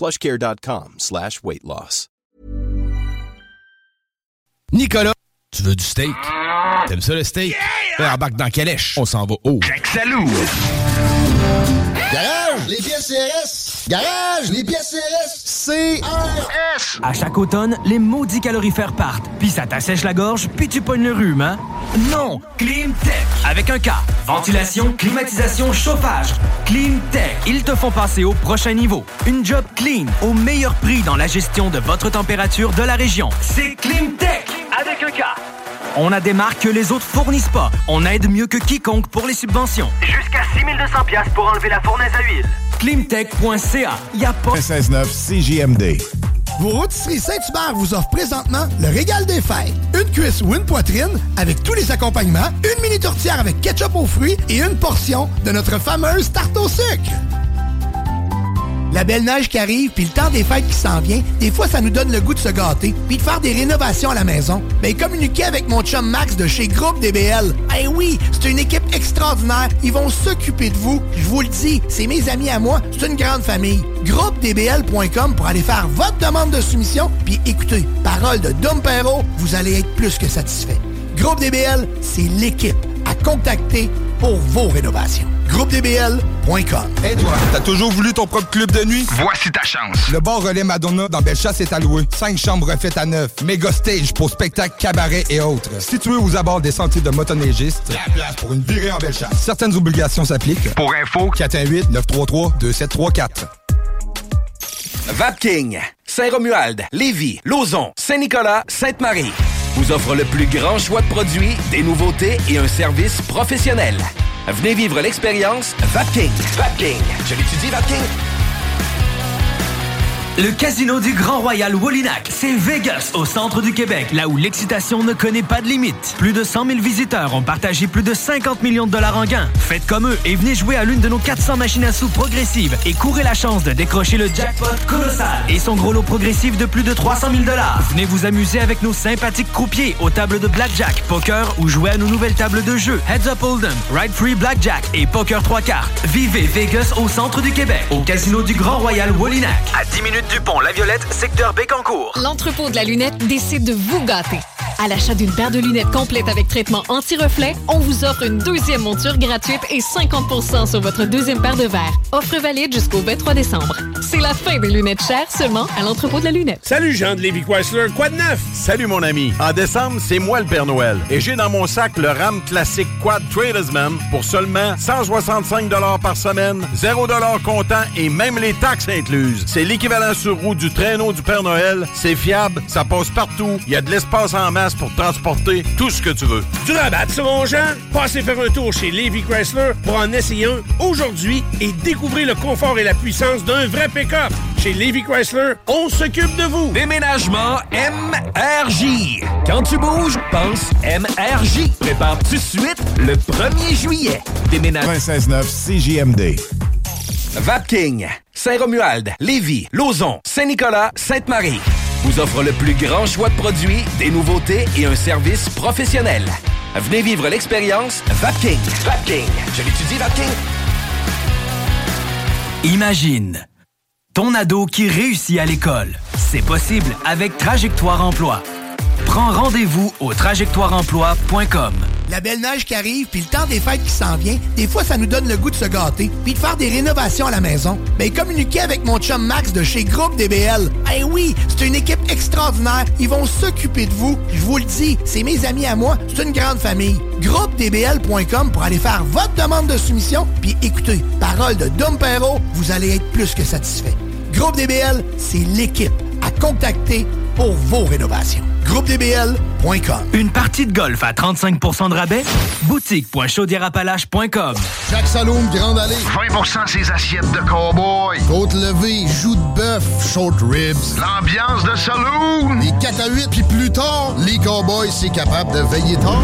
plushcare.com slash weight loss. Nicolas, tu veux du steak? T'aimes ça le steak? Yeah! embarque dans Calèche. On s'en va haut. Jacques Salou! Garage, les pièces CRS! Garage, les pièces CRS! CRS! À chaque automne, les maudits calorifères partent. Puis ça t'assèche la gorge, puis tu pognes le rhume, hein? Non! Climtech! Avec un K. Ventilation, climatisation, chauffage. Climtech. Ils te font passer au prochain niveau. Une job clean, au meilleur prix dans la gestion de votre température de la région. C'est Climtech! Avec un K. On a des marques que les autres fournissent pas. On aide mieux que quiconque pour les subventions. Jusqu'à 6200 pièces pour enlever la fournaise à huile. Climtech.ca. Y a pas... 16.9 CJMD. Vos rôtisseries Saint-Hubert vous offrent présentement le régal des fêtes. Une cuisse ou une poitrine avec tous les accompagnements, une mini tourtière avec ketchup aux fruits et une portion de notre fameuse tarte au sucre. La belle neige qui arrive, puis le temps des fêtes qui s'en vient, des fois, ça nous donne le goût de se gâter, puis de faire des rénovations à la maison. Ben, communiquez avec mon chum Max de chez Groupe DBL. Eh oui, c'est une équipe extraordinaire. Ils vont s'occuper de vous. Je vous le dis, c'est mes amis à moi. C'est une grande famille. GroupeDBL.com pour aller faire votre demande de soumission, puis écoutez, parole de Dom Perrault, vous allez être plus que satisfait. Groupe DBL, c'est l'équipe à contacter pour vos rénovations. GroupeDBL.com. Et toi, t'as toujours voulu ton propre club de nuit? Voici ta chance. Le bar relais Madonna dans Bellechasse est alloué. Cinq chambres refaites à neuf. Méga stage pour spectacles, cabarets et autres. Situé aux abords des sentiers de motoneigistes. La place pour une virée en Bellechasse. Certaines obligations s'appliquent. Pour info, 418-933-2734. Vapking, Saint-Romuald, Lévis, Lauson, Saint-Nicolas, Sainte-Marie vous offre le plus grand choix de produits, des nouveautés et un service professionnel. Venez vivre l'expérience Vapking. Vapking. Je l'étudie, Vapking. Le casino du Grand Royal Woolinac, c'est Vegas, au centre du Québec, là où l'excitation ne connaît pas de limite. Plus de 100 000 visiteurs ont partagé plus de 50 millions de dollars en gains. Faites comme eux et venez jouer à l'une de nos 400 machines à sous progressives et courez la chance de décrocher le jackpot colossal et son gros lot progressif de plus de 300 000 dollars. Venez vous amuser avec nos sympathiques croupiers aux tables de blackjack, poker ou jouer à nos nouvelles tables de jeu Heads Up Hold'em, Ride Free Blackjack et Poker 3 cartes. Vivez Vegas au centre du Québec, au casino du Grand Royal Woolinac. À 10 minutes du pont La Violette, secteur Bécancourt. L'entrepôt de la lunette décide de vous gâter. À l'achat d'une paire de lunettes complète avec traitement anti-reflet, on vous offre une deuxième monture gratuite et 50% sur votre deuxième paire de verres. Offre valide jusqu'au 23 décembre. C'est la fin des lunettes chères seulement à l'entrepôt de la lunette. Salut Jean de Lévi Chrysler, quoi de neuf? Salut mon ami. En décembre, c'est moi le Père Noël. Et j'ai dans mon sac le RAM classique Quad Tradesman pour seulement 165 par semaine, 0 comptant et même les taxes incluses. C'est l'équivalent sur roue du traîneau du Père Noël. C'est fiable, ça passe partout. Il y a de l'espace en masse pour transporter tout ce que tu veux. Du rabat sur mon Jean? Passez faire un tour chez Lévi Chrysler pour en essayer un aujourd'hui et découvrir le confort et la puissance d'un vrai pick-up. Chez Lévi Chrysler, on s'occupe de vous. Déménagement MRJ. Quand tu bouges, pense MRJ. Prépare tout de suite le 1er juillet. Déménagement 96.9 CJMD. Vapking, Saint-Romuald, Lévis, Lauson, Saint-Nicolas, Sainte-Marie vous offre le plus grand choix de produits, des nouveautés et un service professionnel. Venez vivre l'expérience Vapking. Vapking. Je l'étudie, Vapking. Imagine ton ado qui réussit à l'école. C'est possible avec Trajectoire Emploi. Prends rendez-vous au trajectoireemploi.com. La belle neige qui arrive, puis le temps des fêtes qui s'en vient, des fois, ça nous donne le goût de se gâter, puis de faire des rénovations à la maison. Ben, communiquez avec mon chum Max de chez Groupe DBL. Eh oui, c'est une équipe extraordinaires. Ils vont s'occuper de vous. Je vous le dis, c'est mes amis à moi. C'est une grande famille. GroupeDBL.com pour aller faire votre demande de soumission. Puis écoutez, parole de Dom Perrault, vous allez être plus que satisfait. Groupe DBL, c'est l'équipe à contacter pour vos rénovations. GroupeDBL.com Une partie de golf à 35% de rabais? Boutique.chaudierapalache.com Jacques Saloum, Grande Allée. 20% ses assiettes de cowboy. Côte levée, joues de bœuf, short ribs. L'ambiance de saloon. Les 4 à 8, puis plus tard, les cowboys, c'est capable de veiller tard.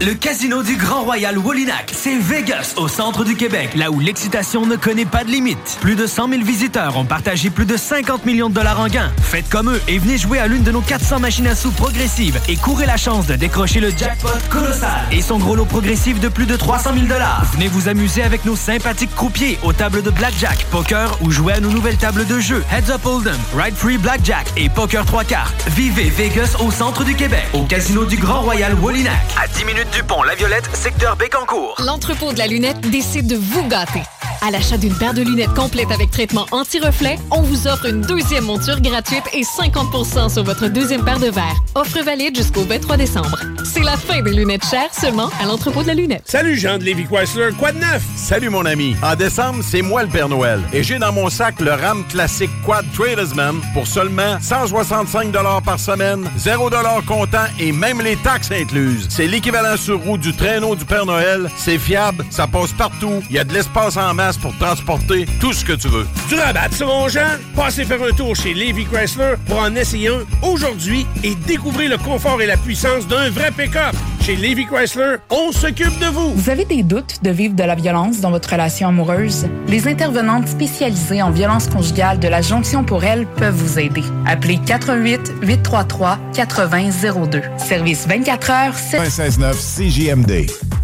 Le casino du Grand Royal Wallinac, c'est Vegas, au centre du Québec, là où l'excitation ne connaît pas de limite. Plus de 100 000 visiteurs ont partagé plus de 50 millions de dollars en gains. Faites comme eux et venez jouer à l'une de nos 400 machines à sous progressives et courez la chance de décrocher le jackpot colossal et son gros lot progressif de plus de 300 000 dollars. Venez vous amuser avec nos sympathiques croupiers aux tables de blackjack, poker ou jouer à nos nouvelles tables de jeu Heads Up Hold'em, Ride Free Blackjack et Poker 3 cartes. Vivez Vegas au centre du Québec, au casino du Grand Royal Wallinac. À 10 minutes du pont La Violette, secteur Bécancourt. L'entrepôt de la lunette décide de vous gâter. À l'achat d'une paire de lunettes complète avec traitement anti-reflet, on vous offre une deuxième monture gratuite et 50% sur votre deuxième paire de verres. Offre valide jusqu'au 23 décembre. C'est la fin des lunettes chères seulement à l'entrepôt de la lunette. Salut Jean de Lévi Chrysler, quoi de neuf? Salut mon ami. En décembre, c'est moi le Père Noël. Et j'ai dans mon sac le RAM classique Quad Tradesman pour seulement 165 par semaine, 0 comptant et même les taxes incluses. C'est l'équivalent sur roue du traîneau du Père Noël. C'est fiable, ça passe partout. Il y a de l'espace en masse pour transporter tout ce que tu veux. Du rabat, ça, mon Jean? Passez faire un tour chez Lévi Chrysler pour en essayer un aujourd'hui et découvrir le confort et la puissance d'un vrai pick-up. Chez Lévi Chrysler, on s'occupe de vous. Vous avez des doutes de vivre de la violence dans votre relation amoureuse? Les intervenantes spécialisées en violence conjugale de la Jonction pour elle peuvent vous aider. Appelez 88 833 8002. Service 24 heures, 7... 9 CJMD.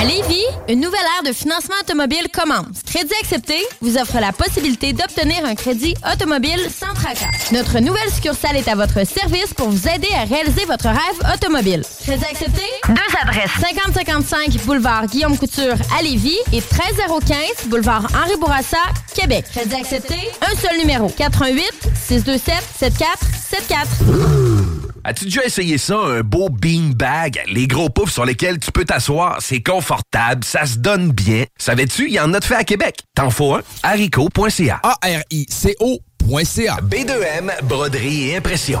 À Lévis, une nouvelle ère de financement automobile commence. Crédit accepté vous offre la possibilité d'obtenir un crédit automobile sans tracas. Notre nouvelle succursale est à votre service pour vous aider à réaliser votre rêve automobile. Crédit accepté? Deux adresses. 5055 boulevard Guillaume Couture à Lévis et 13015 boulevard Henri Bourassa, Québec. Crédit accepté? Un seul numéro. 88 627 7474. As-tu déjà essayé ça, un beau beanbag? Les gros poufs sur lesquels tu peux t'asseoir, c'est confortable, ça se donne bien. Savais-tu, il y en a de fait à Québec. T'en faut un? haricot.ca. A-R-I-C-O.ca. B2M, broderie et impression.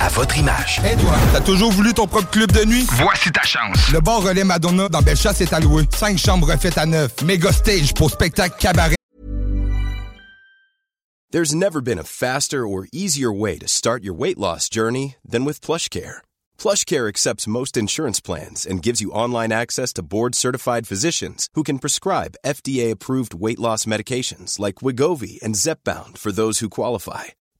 à votre image. Hey toi, t'as toujours voulu ton propre club de nuit? Voici ta chance. Le bar relais Madonna dans Bellechasse est alloué. Cinq chambres refaites à neuf. Méga stage pour spectacle cabaret. There's never been a faster or easier way to start your weight loss journey than with PlushCare. PlushCare accepts most insurance plans and gives you online access to board-certified physicians who can prescribe FDA-approved weight loss medications like Wigovi and Zepbound for those who qualify.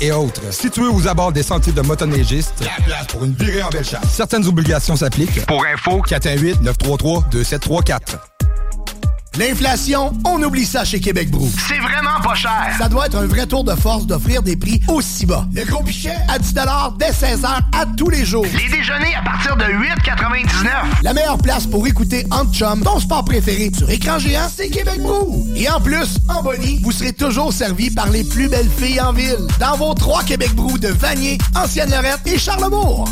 Et autres. Situé aux abords des sentiers de motoneigistes, la place pour une virée en belle. Certaines obligations s'appliquent. Pour info, 418-933-2734. L'inflation, on oublie ça chez Québec Brou. C'est vraiment pas cher. Ça doit être un vrai tour de force d'offrir des prix aussi bas. Le gros pichet à 10 dès 16h à tous les jours. Les déjeuners à partir de 8,99. La meilleure place pour écouter Antchum, ton sport préféré sur écran géant, c'est Québec Brou. Et en plus, en Bonnie, vous serez toujours servi par les plus belles filles en ville. Dans vos trois Québec Brou de Vanier, Ancienne-Lorette et Charlebourg.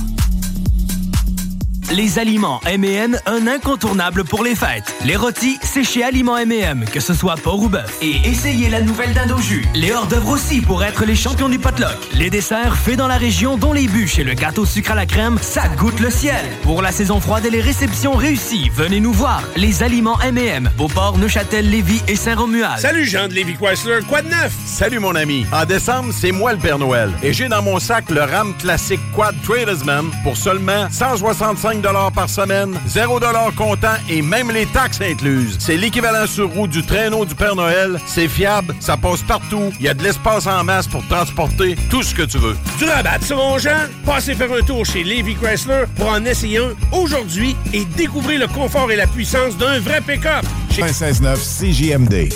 Les aliments M&M, un incontournable pour les fêtes. Les rôtis, c'est chez Aliments M&M, que ce soit porc ou bœuf. Et essayez la nouvelle dinde au jus. Les hors-d'œuvre aussi pour être les champions du potluck. Les desserts faits dans la région, dont les bûches et le gâteau sucre à la crème, ça goûte le ciel. Pour la saison froide et les réceptions réussies, venez nous voir. Les aliments M&M, Beauport, Neuchâtel, Lévis et Saint-Romuald. Salut Jean de Lévis Chrysler, quoi de neuf? Salut mon ami. En décembre, c'est moi le Père Noël. Et j'ai dans mon sac le RAM classique Quad Tradesman pour seulement 165 par semaine, 0 comptant et même les taxes incluses. C'est l'équivalent sur roue du traîneau du Père Noël. C'est fiable, ça passe partout. Il y a de l'espace en masse pour transporter tout ce que tu veux. Du rabat sur mon Jean? Passez faire un tour chez Lévi Chrysler pour en essayer un aujourd'hui et découvrir le confort et la puissance d'un vrai pick-up. 169 CJMD.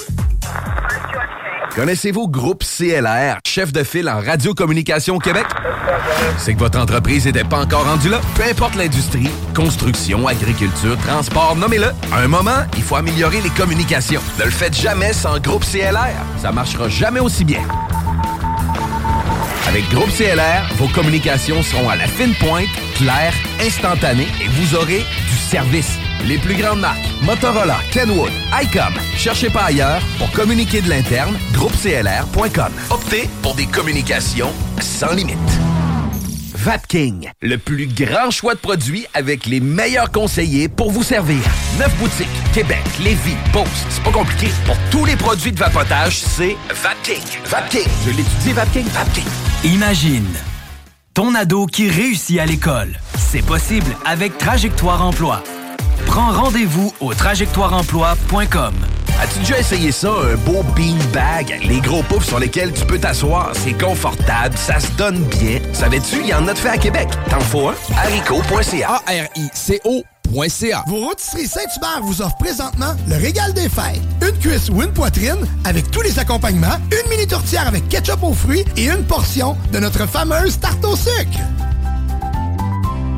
Connaissez-vous Groupe CLR, chef de file en radiocommunication Québec? C'est que votre entreprise n'était pas encore rendue là? Peu importe l'industrie, construction, agriculture, transport, nommez-le. À un moment, il faut améliorer les communications. Ne le faites jamais sans Groupe CLR. Ça marchera jamais aussi bien. Avec Groupe CLR, vos communications seront à la fine pointe, claires, instantanées et vous aurez du service. Les plus grandes marques, Motorola, Kenwood, ICOM. Cherchez pas ailleurs pour communiquer de l'interne, groupeclr.com. Optez pour des communications sans limite. Vapking, le plus grand choix de produits avec les meilleurs conseillers pour vous servir. Neuf boutiques, Québec, Lévis, Beauce, c'est pas compliqué. Pour tous les produits de vapotage, c'est Vapking. Vapking, je l'étudie, Vapking, Vapking. Imagine ton ado qui réussit à l'école. C'est possible avec Trajectoire Emploi. Prends rendez-vous au trajectoireemploi.com. As-tu déjà essayé ça, un beau beanbag? Les gros poufs sur lesquels tu peux t'asseoir, c'est confortable, ça se donne bien. Savais-tu, il y en a de fait à Québec. T'en faut un? haricot.ca. A-R-I-C-O.ca. Vos rôtisseries Saint-Hubert vous offrent présentement le régal des fêtes. Une cuisse ou une poitrine avec tous les accompagnements, une mini tourtière avec ketchup aux fruits et une portion de notre fameuse tarte au sucre.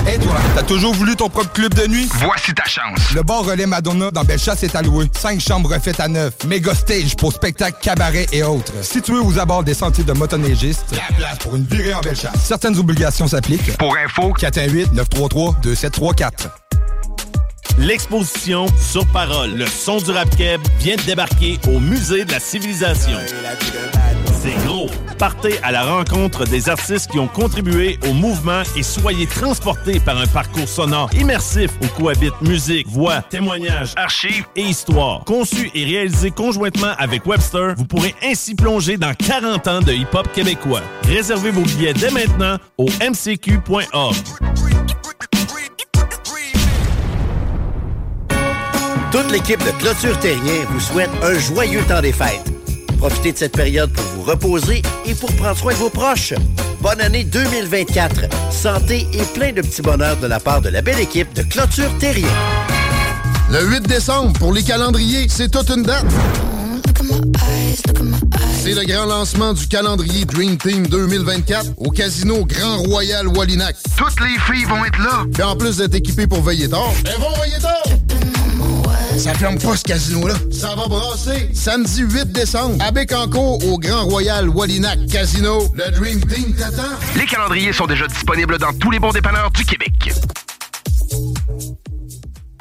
Et toi, t'as toujours voulu ton propre club de nuit? Voici ta chance. Le bar relais Madonna dans Bellechasse est alloué. Cinq chambres refaites à neuf. Méga stage pour spectacles, cabarets et autres. Situé aux abords des sentiers de motoneigistes, la place pour une virée en Bellechasse. Certaines obligations s'appliquent. Pour info, 418-933-2734. L'exposition Sur Parole, le son du rap keb vient de débarquer au Musée de la Civilisation. C'est gros. Partez à la rencontre des artistes qui ont contribué au mouvement et soyez transportés par un parcours sonore immersif où cohabitent musique, voix, témoignages, archives et histoire. Conçu et réalisé conjointement avec Webster, vous pourrez ainsi plonger dans 40 ans de hip-hop québécois. Réservez vos billets dès maintenant au mcq.org. Toute l'équipe de Clôture Terrien vous souhaite un joyeux temps des fêtes. Profitez de cette période pour vous reposer et pour prendre soin de vos proches. Bonne année 2024. Santé et plein de petits bonheurs de la part de la belle équipe de Clôture Terrien. Le 8 décembre, pour les calendriers, c'est toute une date. C'est le grand lancement du calendrier Dream Team 2024 au Casino Grand Royal Wallinac. Toutes les filles vont être là. Puis en plus d'être équipées pour veiller tard, elles vont veiller tard. Ça ferme pas ce casino-là. Ça va brasser. Samedi 8 décembre, à Bécancourt, au Grand Royal Wallinac Casino. Le Dream Team t'attend. Les calendriers sont déjà disponibles dans tous les bons dépanneurs du Québec.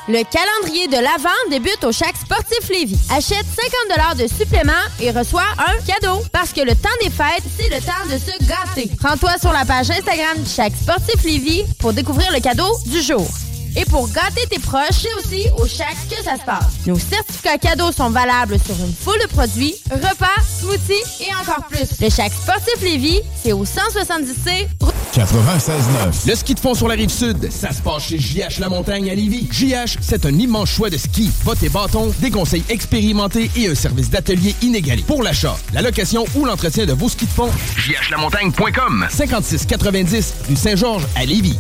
Le calendrier de l'Avent débute au Chac Sportif Lévis. Achète 50 de supplément et reçois un cadeau. Parce que le temps des fêtes, c'est le temps de se gâter. Rends-toi sur la page Instagram du Chac Sportif Lévis pour découvrir le cadeau du jour. Et pour gâter tes proches, c'est aussi au Chac que ça se passe? Nos certificats cadeaux sont valables sur une foule de produits, repas, smoothies et encore plus. Le Chac Sportif Lévis, c'est au 170C 96.9. Le ski de fond sur la rive sud, ça se passe chez JH La Montagne à Lévis. JH, c'est un immense choix de ski, bottes et bâtons, des conseils expérimentés et un service d'atelier inégalé. Pour l'achat, la location ou l'entretien de vos skis de fond, jhlamontagne.com 5690 rue Saint-Georges à Lévis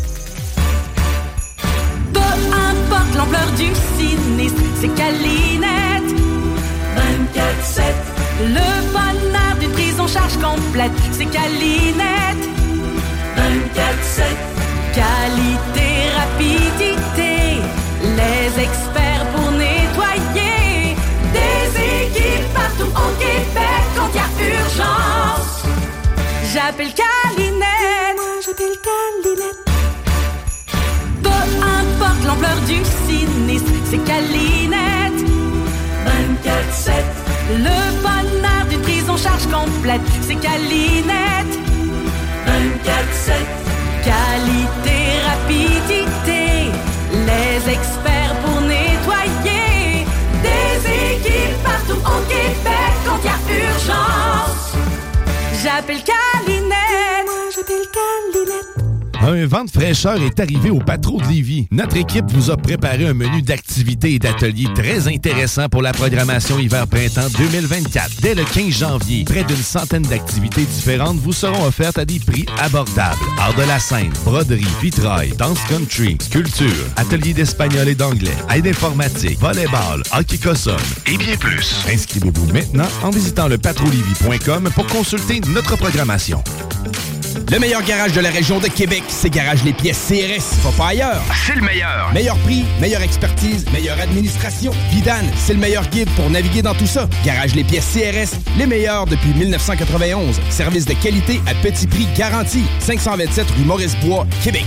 l'ampleur du sinistre, c'est Calinette. 24-7. Le bonheur d'une prise en charge complète, c'est Calinette. 24-7. Qualité, rapidité, les experts pour nettoyer. Des équipes partout en Québec quand il y a urgence. J'appelle Calinette. Moi, j'appelle Calinette. L'ampleur du sinistre, c'est Calinette. 24-7. Le bonheur d'une prise en charge complète, c'est Calinette. 24-7. Qualité, rapidité, les experts pour nettoyer. Des équipes partout au Québec quand il y a urgence. J'appelle Calinette. Moi, j'appelle Calinette. Un vent de fraîcheur est arrivé au Patro de Lévis. Notre équipe vous a préparé un menu d'activités et d'ateliers très intéressant pour la programmation hiver-printemps 2024. Dès le 15 janvier, près d'une centaine d'activités différentes vous seront offertes à des prix abordables. Art de la scène, broderie, vitrail, danse country, sculpture, ateliers d'espagnol et d'anglais, aide informatique, volleyball, hockey cossonne et bien plus. Inscrivez-vous maintenant en visitant le patrolivy.com pour consulter notre programmation. Le meilleur garage de la région de Québec, c'est Garage Les Pièces CRS. Va pas ailleurs. C'est le meilleur. Meilleur prix, meilleure expertise, meilleure administration. Vidane, c'est le meilleur guide pour naviguer dans tout ça. Garage Les Pièces CRS, les meilleurs depuis 1991. Service de qualité à petit prix garanti. 527 rue Maurice-Bois, Québec.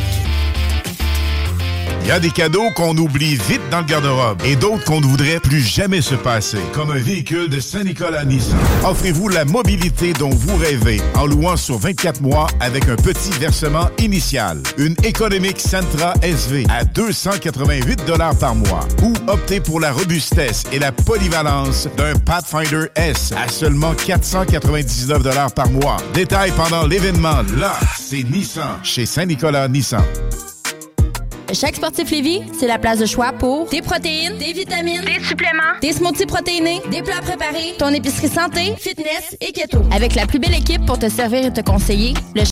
Il y a des cadeaux qu'on oublie vite dans le garde-robe et d'autres qu'on ne voudrait plus jamais se passer, comme un véhicule de Saint-Nicolas Nissan. Offrez-vous la mobilité dont vous rêvez en louant sur 24 mois avec un petit versement initial. Une économique Sentra SV à 288 par mois ou optez pour la robustesse et la polyvalence d'un Pathfinder S à seulement 499 par mois. Détail pendant l'événement. Là, c'est Nissan chez Saint-Nicolas Nissan. Chaque sportif Lévis, c'est la place de choix pour des protéines, des vitamines, des suppléments, des smoothies protéinés, des plats préparés, ton épicerie santé, fitness et keto. Avec la plus belle équipe pour te servir et te conseiller, le